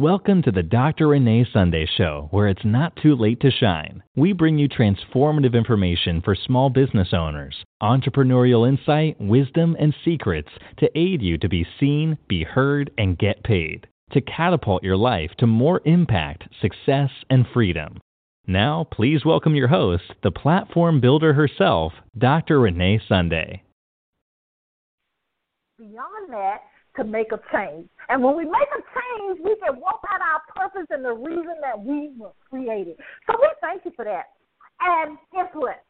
Welcome to the Dr. Renee Sunday Show, where it's not too late to shine. We bring you transformative information for small business owners, entrepreneurial insight, wisdom, and secrets to aid you to be seen, be heard, and get paid, to catapult your life to more impact, success, and freedom. Now, please welcome your host, the platform builder herself, Dr. Renee Sunday. Beyond that, to make a change. And when we make a change, we can walk out our purpose and the reason that we were created. So we thank you for that. And guess what?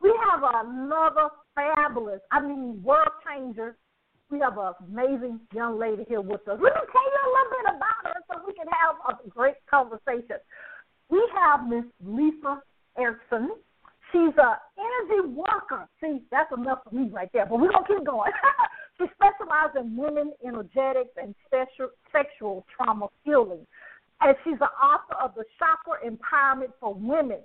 We have another fabulous, I mean, world changer. We have an amazing young lady here with us. Let me tell you a little bit about her so we can have a great conversation. We have Miss Lisa Erickson. She's an energy worker. See, that's enough for me right there, but we're going to keep going. She women energetics and special, sexual trauma healing. And she's the author of the Chakra Empowerment for Women.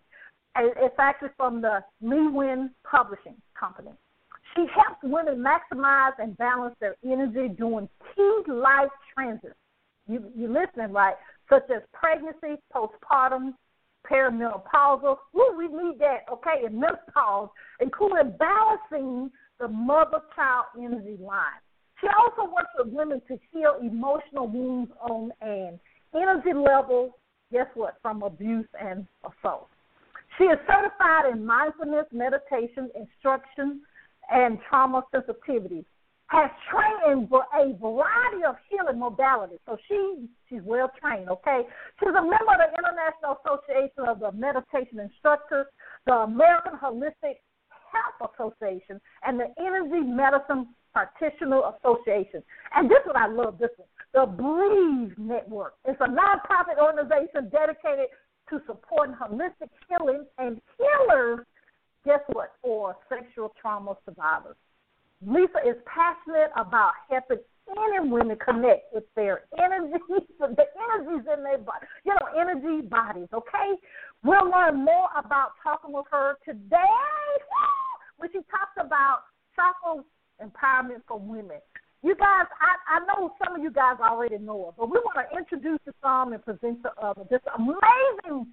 It's actually from the Llewellyn Publishing Company. She helps women maximize and balance their energy during key life transits. You, you're listening right, such as pregnancy, postpartum, perimenopausal. Ooh, we need that, okay, and menopause, including balancing the mother child energy line. She also works with women to heal emotional wounds on an energy level, guess what, from abuse and assault. She is certified in mindfulness, meditation, instruction, and trauma sensitivity. Has trained in a variety of healing modalities, so she she's well trained. Okay, she's a member of the International Association of the Meditation Instructors, the American Holistic Health Association and the Energy Medicine Practitioner Association. And this is what I love this one. The Breathe Network. It's a nonprofit organization dedicated to supporting holistic healing and healers, guess what, for sexual trauma survivors. Lisa is passionate about helping any women connect with their energy, the energies in their body, you know, energy bodies, okay? We'll learn more about talking with her today when she talks about chakra empowerment for women. You guys, I, I know some of you guys already know her, but we want to introduce to some and present to others this amazing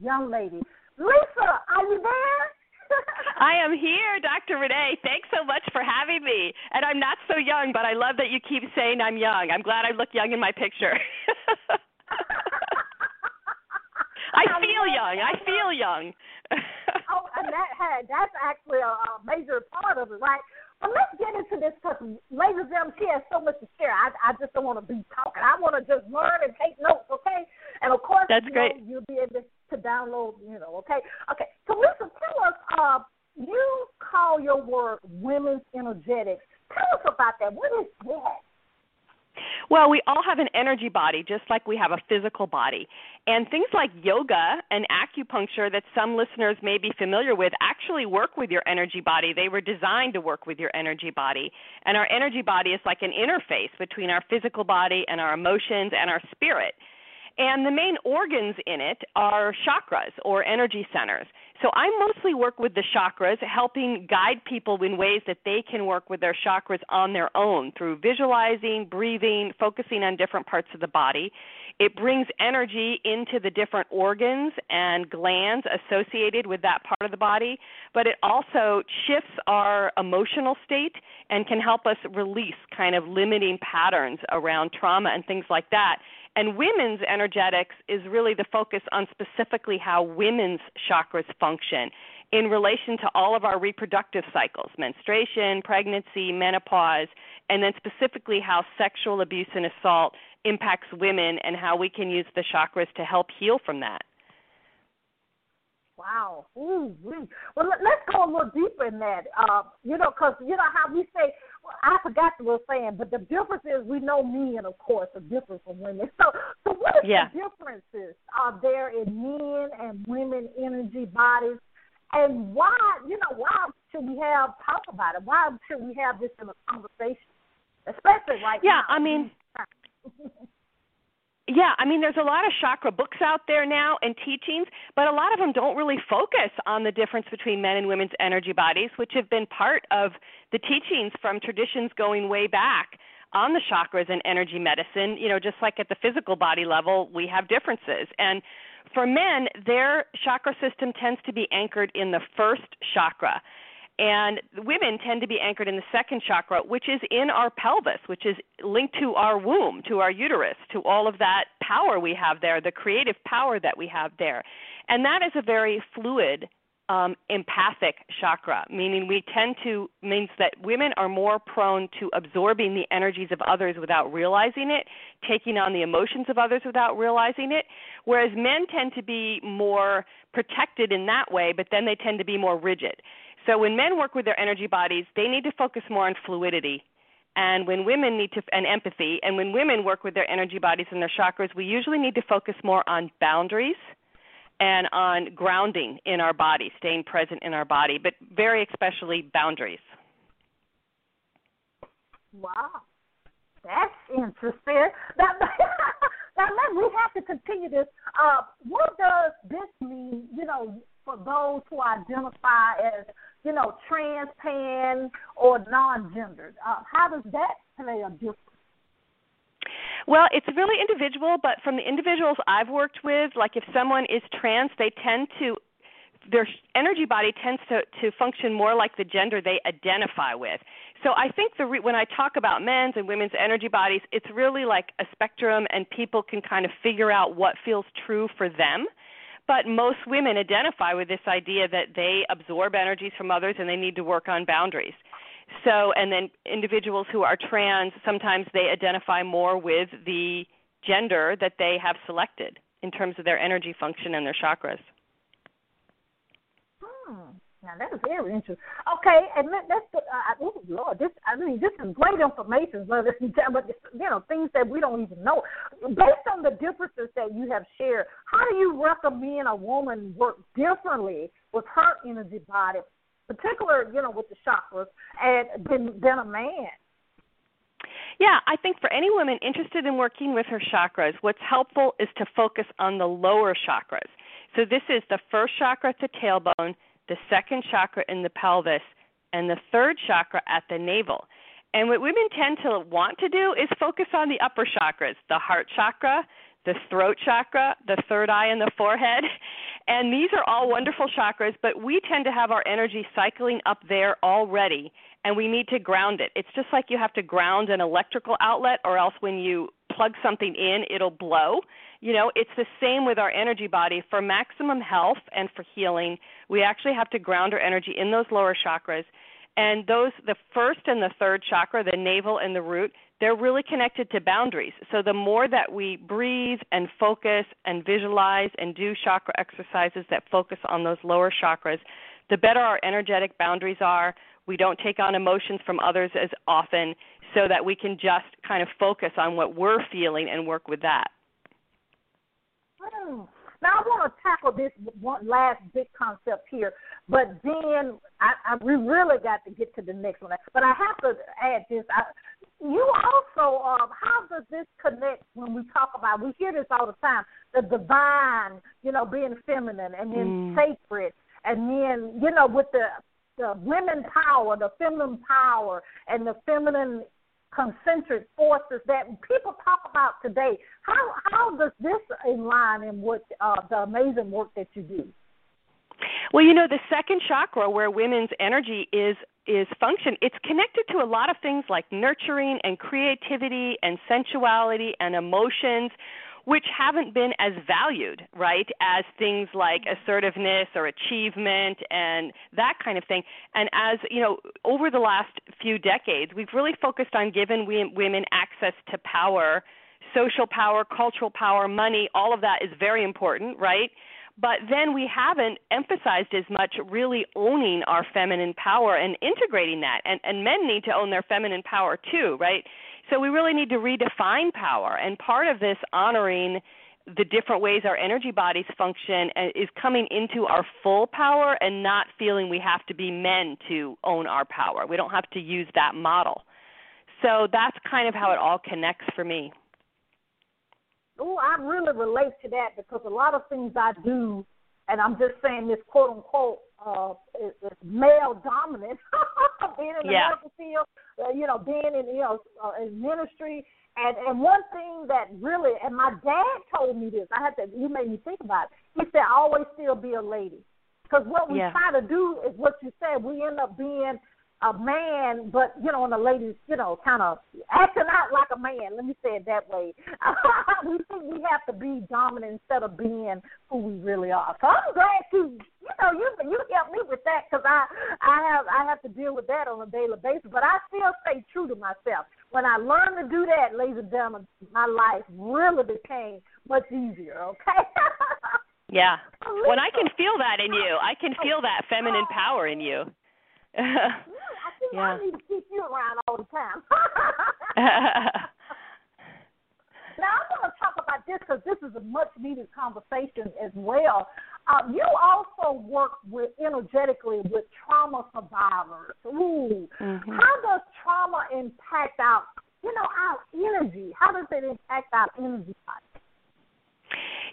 young lady. Lisa, are you there? I am here, Dr. Renee. Thanks so much for having me. And I'm not so young, but I love that you keep saying I'm young. I'm glad I look young in my picture. I feel young. I feel young. oh, and that hey, that's actually a, a major part of it, right? But let's get into this because, ladies and gentlemen, she has so much to share. I, I just don't want to be talking. I want to just learn and take notes, okay? And of course, that's you great. Know, you'll be able to download, you know, okay? Okay. So, Lisa, tell us. Uh, you call your work women's energetics. Tell us about that. What is? Well, we all have an energy body just like we have a physical body. And things like yoga and acupuncture that some listeners may be familiar with actually work with your energy body. They were designed to work with your energy body. And our energy body is like an interface between our physical body and our emotions and our spirit. And the main organs in it are chakras or energy centers. So I mostly work with the chakras, helping guide people in ways that they can work with their chakras on their own through visualizing, breathing, focusing on different parts of the body. It brings energy into the different organs and glands associated with that part of the body, but it also shifts our emotional state and can help us release kind of limiting patterns around trauma and things like that and women's energetics is really the focus on specifically how women's chakras function in relation to all of our reproductive cycles menstruation, pregnancy, menopause, and then specifically how sexual abuse and assault impacts women and how we can use the chakras to help heal from that. Wow. Ooh, Well, let's go a little deeper in that. Uh, you know, because you know how we say, I forgot what we were saying, but the difference is we know men, of course, are different from women. So, so what are yeah. the differences are there in men and women energy bodies, and why? You know, why should we have talk about it? Why should we have this in a conversation, especially right yeah, now? Yeah, I mean. Yeah, I mean, there's a lot of chakra books out there now and teachings, but a lot of them don't really focus on the difference between men and women's energy bodies, which have been part of the teachings from traditions going way back. on the chakras and energy medicine. You know, just like at the physical body level, we have differences. And for men, their chakra system tends to be anchored in the first chakra. And women tend to be anchored in the second chakra, which is in our pelvis, which is linked to our womb, to our uterus, to all of that power we have there, the creative power that we have there. And that is a very fluid um, empathic chakra, meaning we tend to means that women are more prone to absorbing the energies of others without realizing it, taking on the emotions of others without realizing it, whereas men tend to be more protected in that way, but then they tend to be more rigid. So when men work with their energy bodies, they need to focus more on fluidity. And when women need to, and empathy, and when women work with their energy bodies and their chakras, we usually need to focus more on boundaries and on grounding in our body, staying present in our body, but very especially boundaries. Wow, that's interesting. Now, we have to continue this. Uh, what does this mean, you know, for those who identify as, you know, trans, pan, or non-gendered? Uh, how does that play a difference? Well, it's really individual, but from the individuals I've worked with, like if someone is trans, they tend to their energy body tends to to function more like the gender they identify with. So I think the re- when I talk about men's and women's energy bodies, it's really like a spectrum, and people can kind of figure out what feels true for them. But most women identify with this idea that they absorb energies from others and they need to work on boundaries. So, and then individuals who are trans, sometimes they identify more with the gender that they have selected in terms of their energy function and their chakras. Hmm. Now that is very interesting. Okay, and that, that's uh, oh Lord, this I mean this is great information, but you know things that we don't even know. Based on the differences that you have shared, how do you recommend a woman work differently with her energy body particular, you know, with the chakras, and than than a man. Yeah, I think for any woman interested in working with her chakras, what's helpful is to focus on the lower chakras. So this is the first chakra the tailbone, the second chakra in the pelvis, and the third chakra at the navel. And what women tend to want to do is focus on the upper chakras, the heart chakra, the throat chakra, the third eye, and the forehead. And these are all wonderful chakras, but we tend to have our energy cycling up there already, and we need to ground it. It's just like you have to ground an electrical outlet, or else when you plug something in, it'll blow. You know, it's the same with our energy body. For maximum health and for healing, we actually have to ground our energy in those lower chakras. And those, the first and the third chakra, the navel and the root, they're really connected to boundaries. So the more that we breathe and focus and visualize and do chakra exercises that focus on those lower chakras, the better our energetic boundaries are. We don't take on emotions from others as often so that we can just kind of focus on what we're feeling and work with that. Now I want to tackle this one last big concept here, but then I, I we really got to get to the next one. But I have to add this. I, you also, um, how does this connect when we talk about? We hear this all the time: the divine, you know, being feminine, and then mm. sacred, and then you know, with the the women power, the feminine power, and the feminine concentric forces that people talk about today. How how does this align in what uh, the amazing work that you do? Well, you know, the second chakra where women's energy is is function, it's connected to a lot of things like nurturing and creativity and sensuality and emotions which haven't been as valued, right, as things like assertiveness or achievement and that kind of thing. And as, you know, over the last few decades, we've really focused on giving women access to power, social power, cultural power, money, all of that is very important, right? But then we haven't emphasized as much really owning our feminine power and integrating that. And, and men need to own their feminine power too, right? So we really need to redefine power. And part of this honoring the different ways our energy bodies function uh, is coming into our full power and not feeling we have to be men to own our power. We don't have to use that model. So that's kind of how it all connects for me. Oh, I really relate to that because a lot of things I do and I'm just saying this quote unquote uh, is, is male dominant, being in the yeah. medical field, uh, you know, being in you know uh, in ministry. And and one thing that really, and my dad told me this. I had to. He made me think about it. He said, "Always still be a lady." Because what we yeah. try to do is what you said. We end up being a man, but you know, and the ladies, you know, kind of acting out like a man. Let me say it that way. we think we have to be dominant instead of being who we really are. So I'm glad you, know, you you help me with that because I I have I have to deal with that on a daily basis. But I still stay true to myself. When I learned to do that, ladies and gentlemen, my life really became much easier. Okay. yeah. When I can feel that in you, I can feel that feminine power in you. yeah. I think I need to keep you around all the time. now I'm going to talk about this because this is a much needed conversation as well. Um, you also work with energetically with trauma survivors. Ooh, mm-hmm. how does trauma impact our, you know, our energy? How does it impact our energy?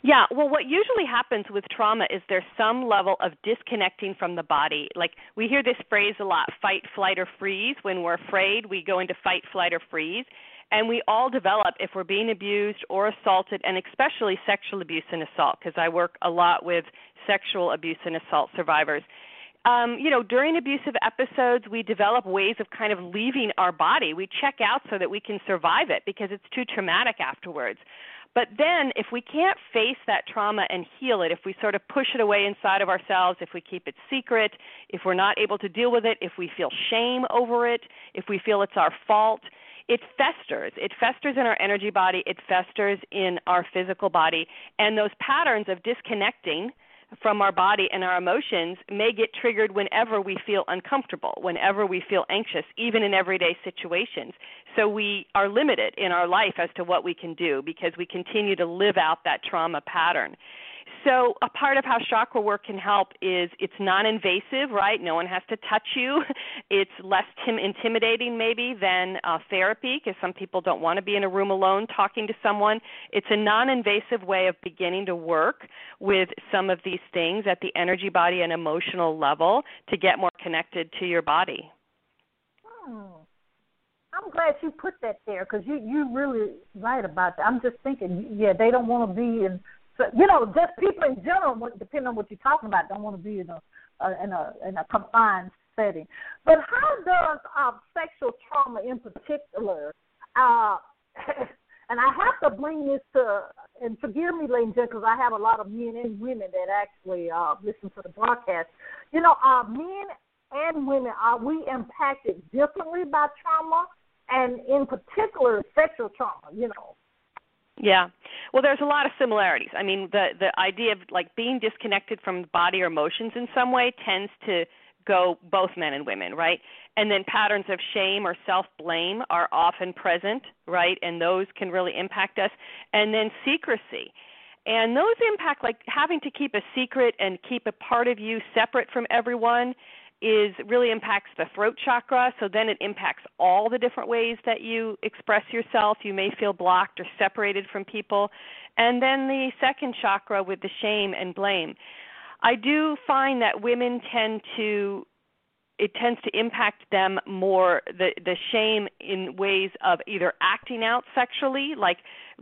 Yeah, well, what usually happens with trauma is there's some level of disconnecting from the body. Like we hear this phrase a lot fight, flight, or freeze. When we're afraid, we go into fight, flight, or freeze. And we all develop if we're being abused or assaulted, and especially sexual abuse and assault, because I work a lot with sexual abuse and assault survivors. Um, you know, during abusive episodes, we develop ways of kind of leaving our body. We check out so that we can survive it because it's too traumatic afterwards. But then, if we can't face that trauma and heal it, if we sort of push it away inside of ourselves, if we keep it secret, if we're not able to deal with it, if we feel shame over it, if we feel it's our fault, it festers. It festers in our energy body, it festers in our physical body. And those patterns of disconnecting from our body and our emotions may get triggered whenever we feel uncomfortable, whenever we feel anxious, even in everyday situations. So we are limited in our life as to what we can do because we continue to live out that trauma pattern. So a part of how chakra work can help is it's non-invasive, right? No one has to touch you. It's less tim- intimidating maybe than uh, therapy because some people don't want to be in a room alone talking to someone. It's a non-invasive way of beginning to work with some of these things at the energy, body, and emotional level to get more connected to your body. Hmm. I'm glad you put that there because you you're really right about that. I'm just thinking, yeah, they don't want to be in so, you know, just people in general, depending on what you're talking about, don't want to be in a in a in a confined setting. But how does uh, sexual trauma, in particular, uh, and I have to bring this to, and forgive me, ladies and gentlemen, because I have a lot of men and women that actually uh, listen to the broadcast. You know, uh, men and women are we impacted differently by trauma, and in particular, sexual trauma. You know. Yeah. Well, there's a lot of similarities. I mean, the the idea of like being disconnected from body or emotions in some way tends to go both men and women, right? And then patterns of shame or self-blame are often present, right? And those can really impact us. And then secrecy. And those impact like having to keep a secret and keep a part of you separate from everyone is really impacts the throat chakra so then it impacts all the different ways that you express yourself. You may feel blocked or separated from people. And then the second chakra with the shame and blame. I do find that women tend to it tends to impact them more the the shame in ways of either acting out sexually like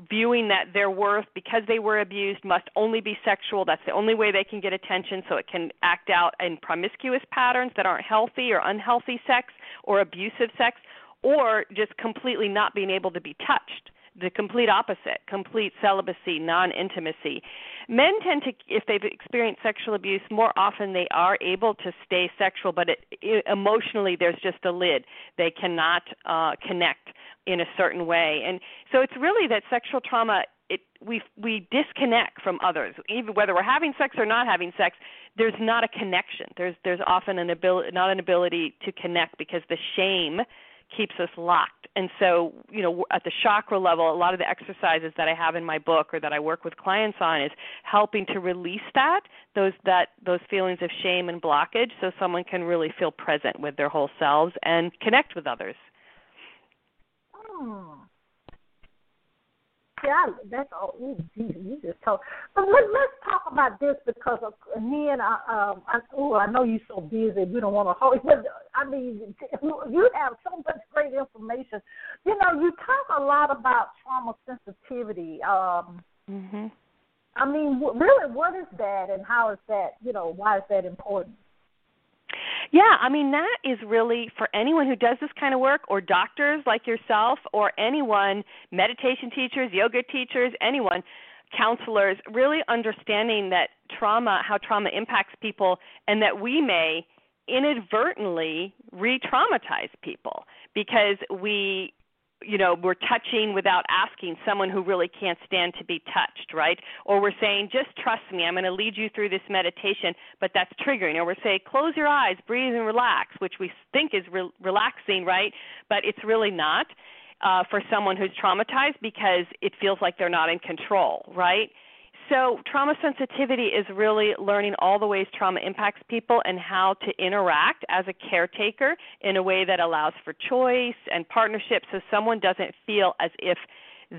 viewing that their worth because they were abused must only be sexual. That's the only way they can get attention so it can act out in promiscuous patterns that aren't healthy or unhealthy sex or abusive sex or just completely not being able to be touched. The complete opposite complete celibacy non intimacy men tend to if they've experienced sexual abuse more often they are able to stay sexual but it, it, emotionally there's just a lid. They cannot uh connect in a certain way and so it's really that sexual trauma it we we disconnect from others even whether we're having sex or not having sex there's not a connection there's there's often an ability not an ability to connect because the shame keeps us locked. And so, you know, at the chakra level, a lot of the exercises that I have in my book or that I work with clients on is helping to release that those that those feelings of shame and blockage so someone can really feel present with their whole selves and connect with others. Oh. Yeah, that's all. Ooh, geez, you just told. But let, let's talk about this because of, me and I, um, I, oh, I know you're so busy. We don't want to hold. But I mean, you have so much great information. You know, you talk a lot about trauma sensitivity. Um, mm-hmm. I mean, really, what is that, and how is that? You know, why is that important? Yeah, I mean that is really for anyone who does this kind of work or doctors like yourself or anyone, meditation teachers, yoga teachers, anyone, counselors, really understanding that trauma, how trauma impacts people and that we may inadvertently re-traumatize people because we you know we're touching without asking someone who really can't stand to be touched right? Or we're saying just trust me i'm going to lead you through this meditation but that's triggering. Or we're saying close your eyes breathe and relax which we think is re- relaxing right? But it's really not uh, for someone who's traumatized because it feels like they're not in control right so, trauma sensitivity is really learning all the ways trauma impacts people and how to interact as a caretaker in a way that allows for choice and partnership so someone doesn't feel as if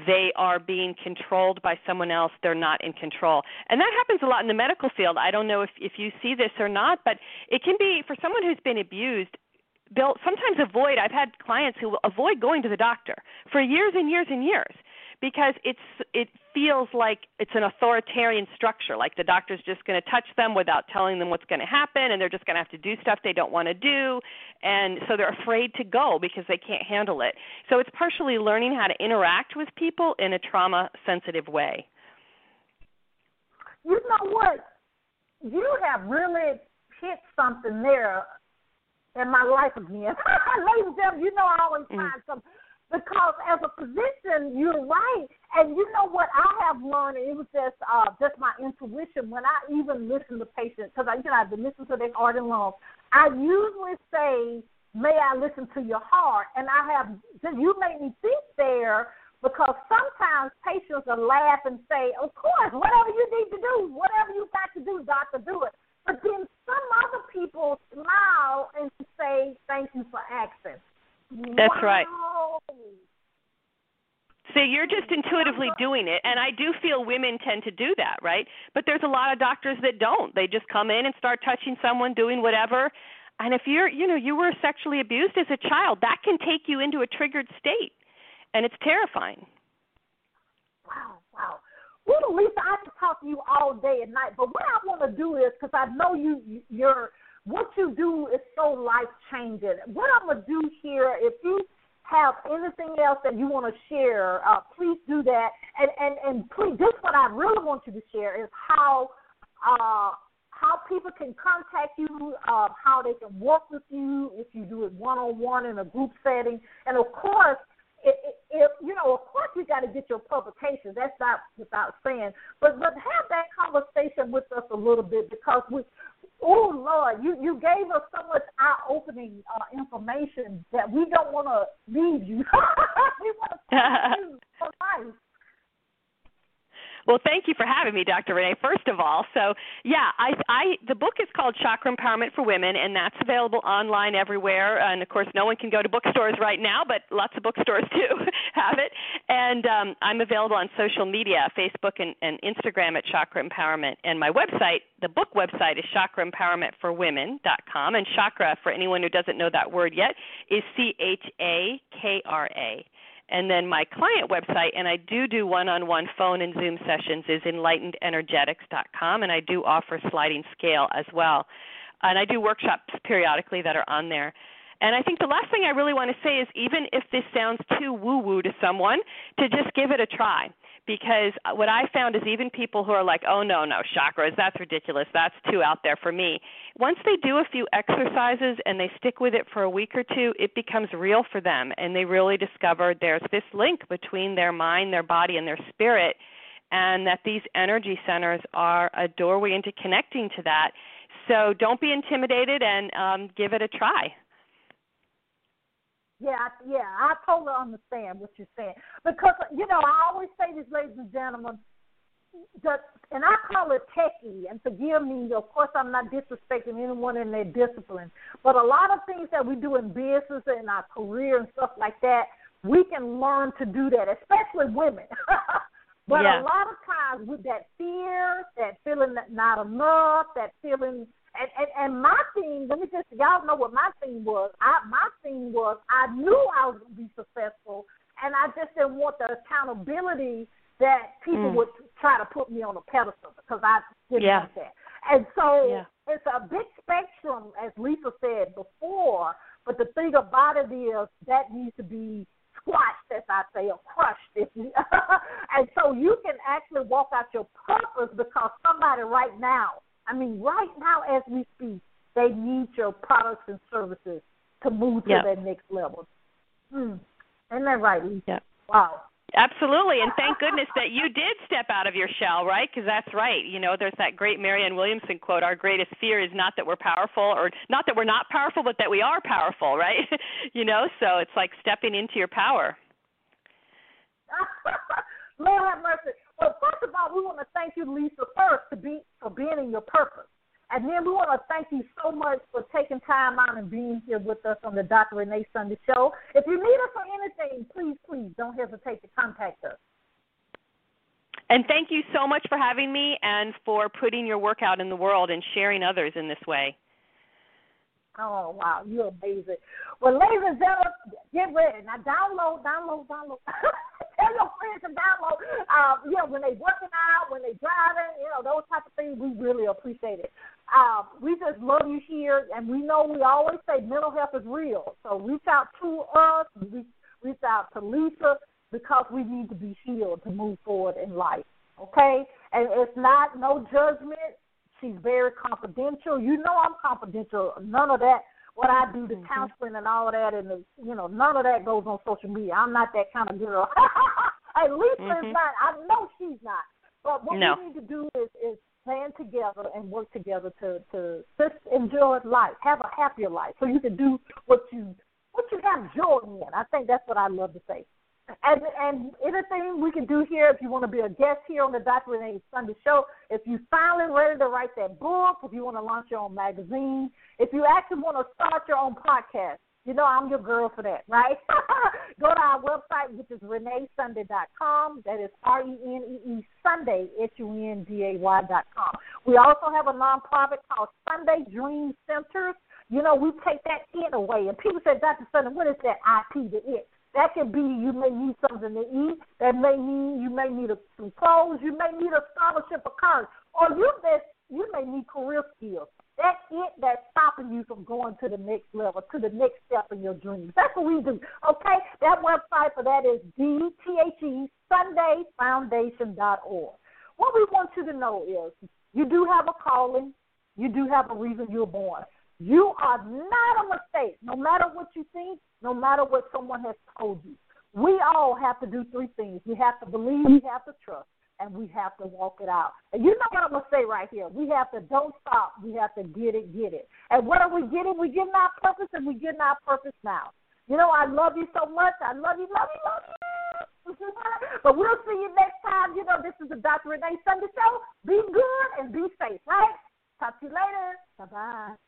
they are being controlled by someone else they're not in control. And that happens a lot in the medical field. I don't know if if you see this or not but it can be for someone who's been abused they'll sometimes avoid i've had clients who will avoid going to the doctor for years and years and years because it's it feels like it's an authoritarian structure like the doctor's just going to touch them without telling them what's going to happen and they're just going to have to do stuff they don't want to do and so they're afraid to go because they can't handle it. So it's partially learning how to interact with people in a trauma sensitive way. You know what? You have really hit something there in my life again. Ladies and gentlemen you know i always mm. find something because as a physician, you're right. And you know what I have learned, it was just uh, just my intuition when I even listen to patients, because I, you know, I've been listening to their heart and lungs. I usually say, "May I listen to your heart?" And I have you made me think there because sometimes patients will laugh and say, "Of course, whatever you need to do, whatever you got to do, doctor, do it." But then some other people smile and say, "Thank you for asking." That's wow. right. So you're just intuitively doing it, and I do feel women tend to do that, right? But there's a lot of doctors that don't. They just come in and start touching someone, doing whatever. And if you're, you know, you were sexually abused as a child, that can take you into a triggered state, and it's terrifying. Wow, wow. Well, Lisa, I could talk to you all day and night, but what I want to do is because I know you, you're what you do is so life changing. What I'm gonna do here, if you have anything else that you want to share, uh, please do that. And and and please, just what I really want you to share is how uh, how people can contact you, uh, how they can work with you if you do it one on one in a group setting, and of course. If, you know, of course, you got to get your publications. That's not without saying, but but have that conversation with us a little bit because we Oh Lord, you you gave us so much eye-opening uh, information that we don't want to leave you. we want to you for life. Well, thank you for having me, Dr. Renee. First of all, so yeah, I, I the book is called Chakra Empowerment for Women, and that's available online everywhere. And of course, no one can go to bookstores right now, but lots of bookstores do have it. And um, I'm available on social media, Facebook and, and Instagram at Chakra Empowerment. And my website, the book website, is chakraempowermentforwomen.com. And chakra, for anyone who doesn't know that word yet, is C H A K R A. And then my client website, and I do do one on one phone and Zoom sessions, is enlightenedenergetics.com, and I do offer sliding scale as well. And I do workshops periodically that are on there. And I think the last thing I really want to say is even if this sounds too woo woo to someone, to just give it a try because what I found is even people who are like, oh no, no, chakras, that's ridiculous, that's too out there for me. Once they do a few exercises and they stick with it for a week or two, it becomes real for them and they really discover there's this link between their mind, their body, and their spirit, and that these energy centers are a doorway into connecting to that. So don't be intimidated and um, give it a try. Yeah, yeah, I totally understand what you're saying because you know I always say this, ladies and gentlemen, that and I call it techie. And forgive me, of course, I'm not disrespecting anyone in their discipline, but a lot of things that we do in business and our career and stuff like that, we can learn to do that, especially women. But yeah. a lot of times with that fear, that feeling that not enough, that feeling and, and and my thing, let me just y'all know what my thing was. I my thing was I knew I was gonna be successful and I just didn't want the accountability that people Mm. would try to put me on a pedestal because I didn't Yeah. want that. And so Yeah. it's a big spectrum, as Lisa said before. But the thing about it is that needs to be squashed, as I say, or crushed. If you, and so you can actually walk out your purpose because somebody right now, I mean, right now as we speak, they need your products and services to move to Yeah. that next level. Hmm. Isn't that right, Lisa? Yeah. Wow. Absolutely, and thank goodness that you did step out of your shell, right? Because that's right. You know, there's that great Marianne Williamson quote: "Our greatest fear is not that we're powerful, or not that we're not powerful, but that we are powerful." Right? you know, so it's like stepping into your power. Lord have mercy. Well, first of all, we want to thank you, Lisa, first to be for being in your purpose, and then we want to thank you so much for taking time out and being here with us on the Dr. Renee Sunday Show. If you need us for anything, please, please don't hesitate to contact us. And thank you so much for having me and for putting your work out in the world and sharing others in this way. Oh wow, you're amazing. Well, ladies and gentlemen, get ready now. Download, download, download. Tell your friends to download. Uh, you when they working out, when they driving, you know, those type of things. We really appreciate it. Uh, we just love you here, and we know we always say mental health is real. So reach out to us. Reach out to Lisa because we need to be healed to move forward in life. Okay, and it's not no judgment. She's very confidential. You know I'm confidential. None of that. What I do, the Mhm. counseling and all of that, and the you know none of that goes on social media. I'm not that kind of girl. At least Mhm. is not. I know she's not. But what No. we need to do is is plan together and work together to to just enjoy life, have a happier life, so you can do what you what you have joy in. I think that's what I love to say. And and anything we can do here, if you want to be a guest here on the Dr. Renee Sunday Show, if you finally ready to write that book, if you want to launch your own magazine, if you actually want to start your own podcast, you know I'm your girl for that, right? Go to our website, which is reneesunday.com. That is R E N E E Sunday, S U N D A Y dot com. We also have a nonprofit called Sunday Dream Centers. You know, we take that it away. And people say, Dr. Sunday, what is that IP, the it? That could be you may need something to eat. That may mean you may need a, some clothes. You may need a scholarship or college. Or you may, you may need career skills. That's it that's stopping you from going to the next level, to the next step in your dreams. That's what we do. Okay? That website for that is DTHE SundayFoundation.org. What we want you to know is you do have a calling, you do have a reason you're born. You are not a mistake, no matter what you think, no matter what someone has told you. We all have to do three things. We have to believe, we have to trust, and we have to walk it out. And you know what I'm going to say right here. We have to don't stop. We have to get it, get it. And what are we getting? We're getting our purpose, and we're getting our purpose now. You know, I love you so much. I love you, love you, love you. but we'll see you next time. You know, this is the Dr. Renee Sunday Show. Be good and be safe, right? Talk to you later. Bye-bye.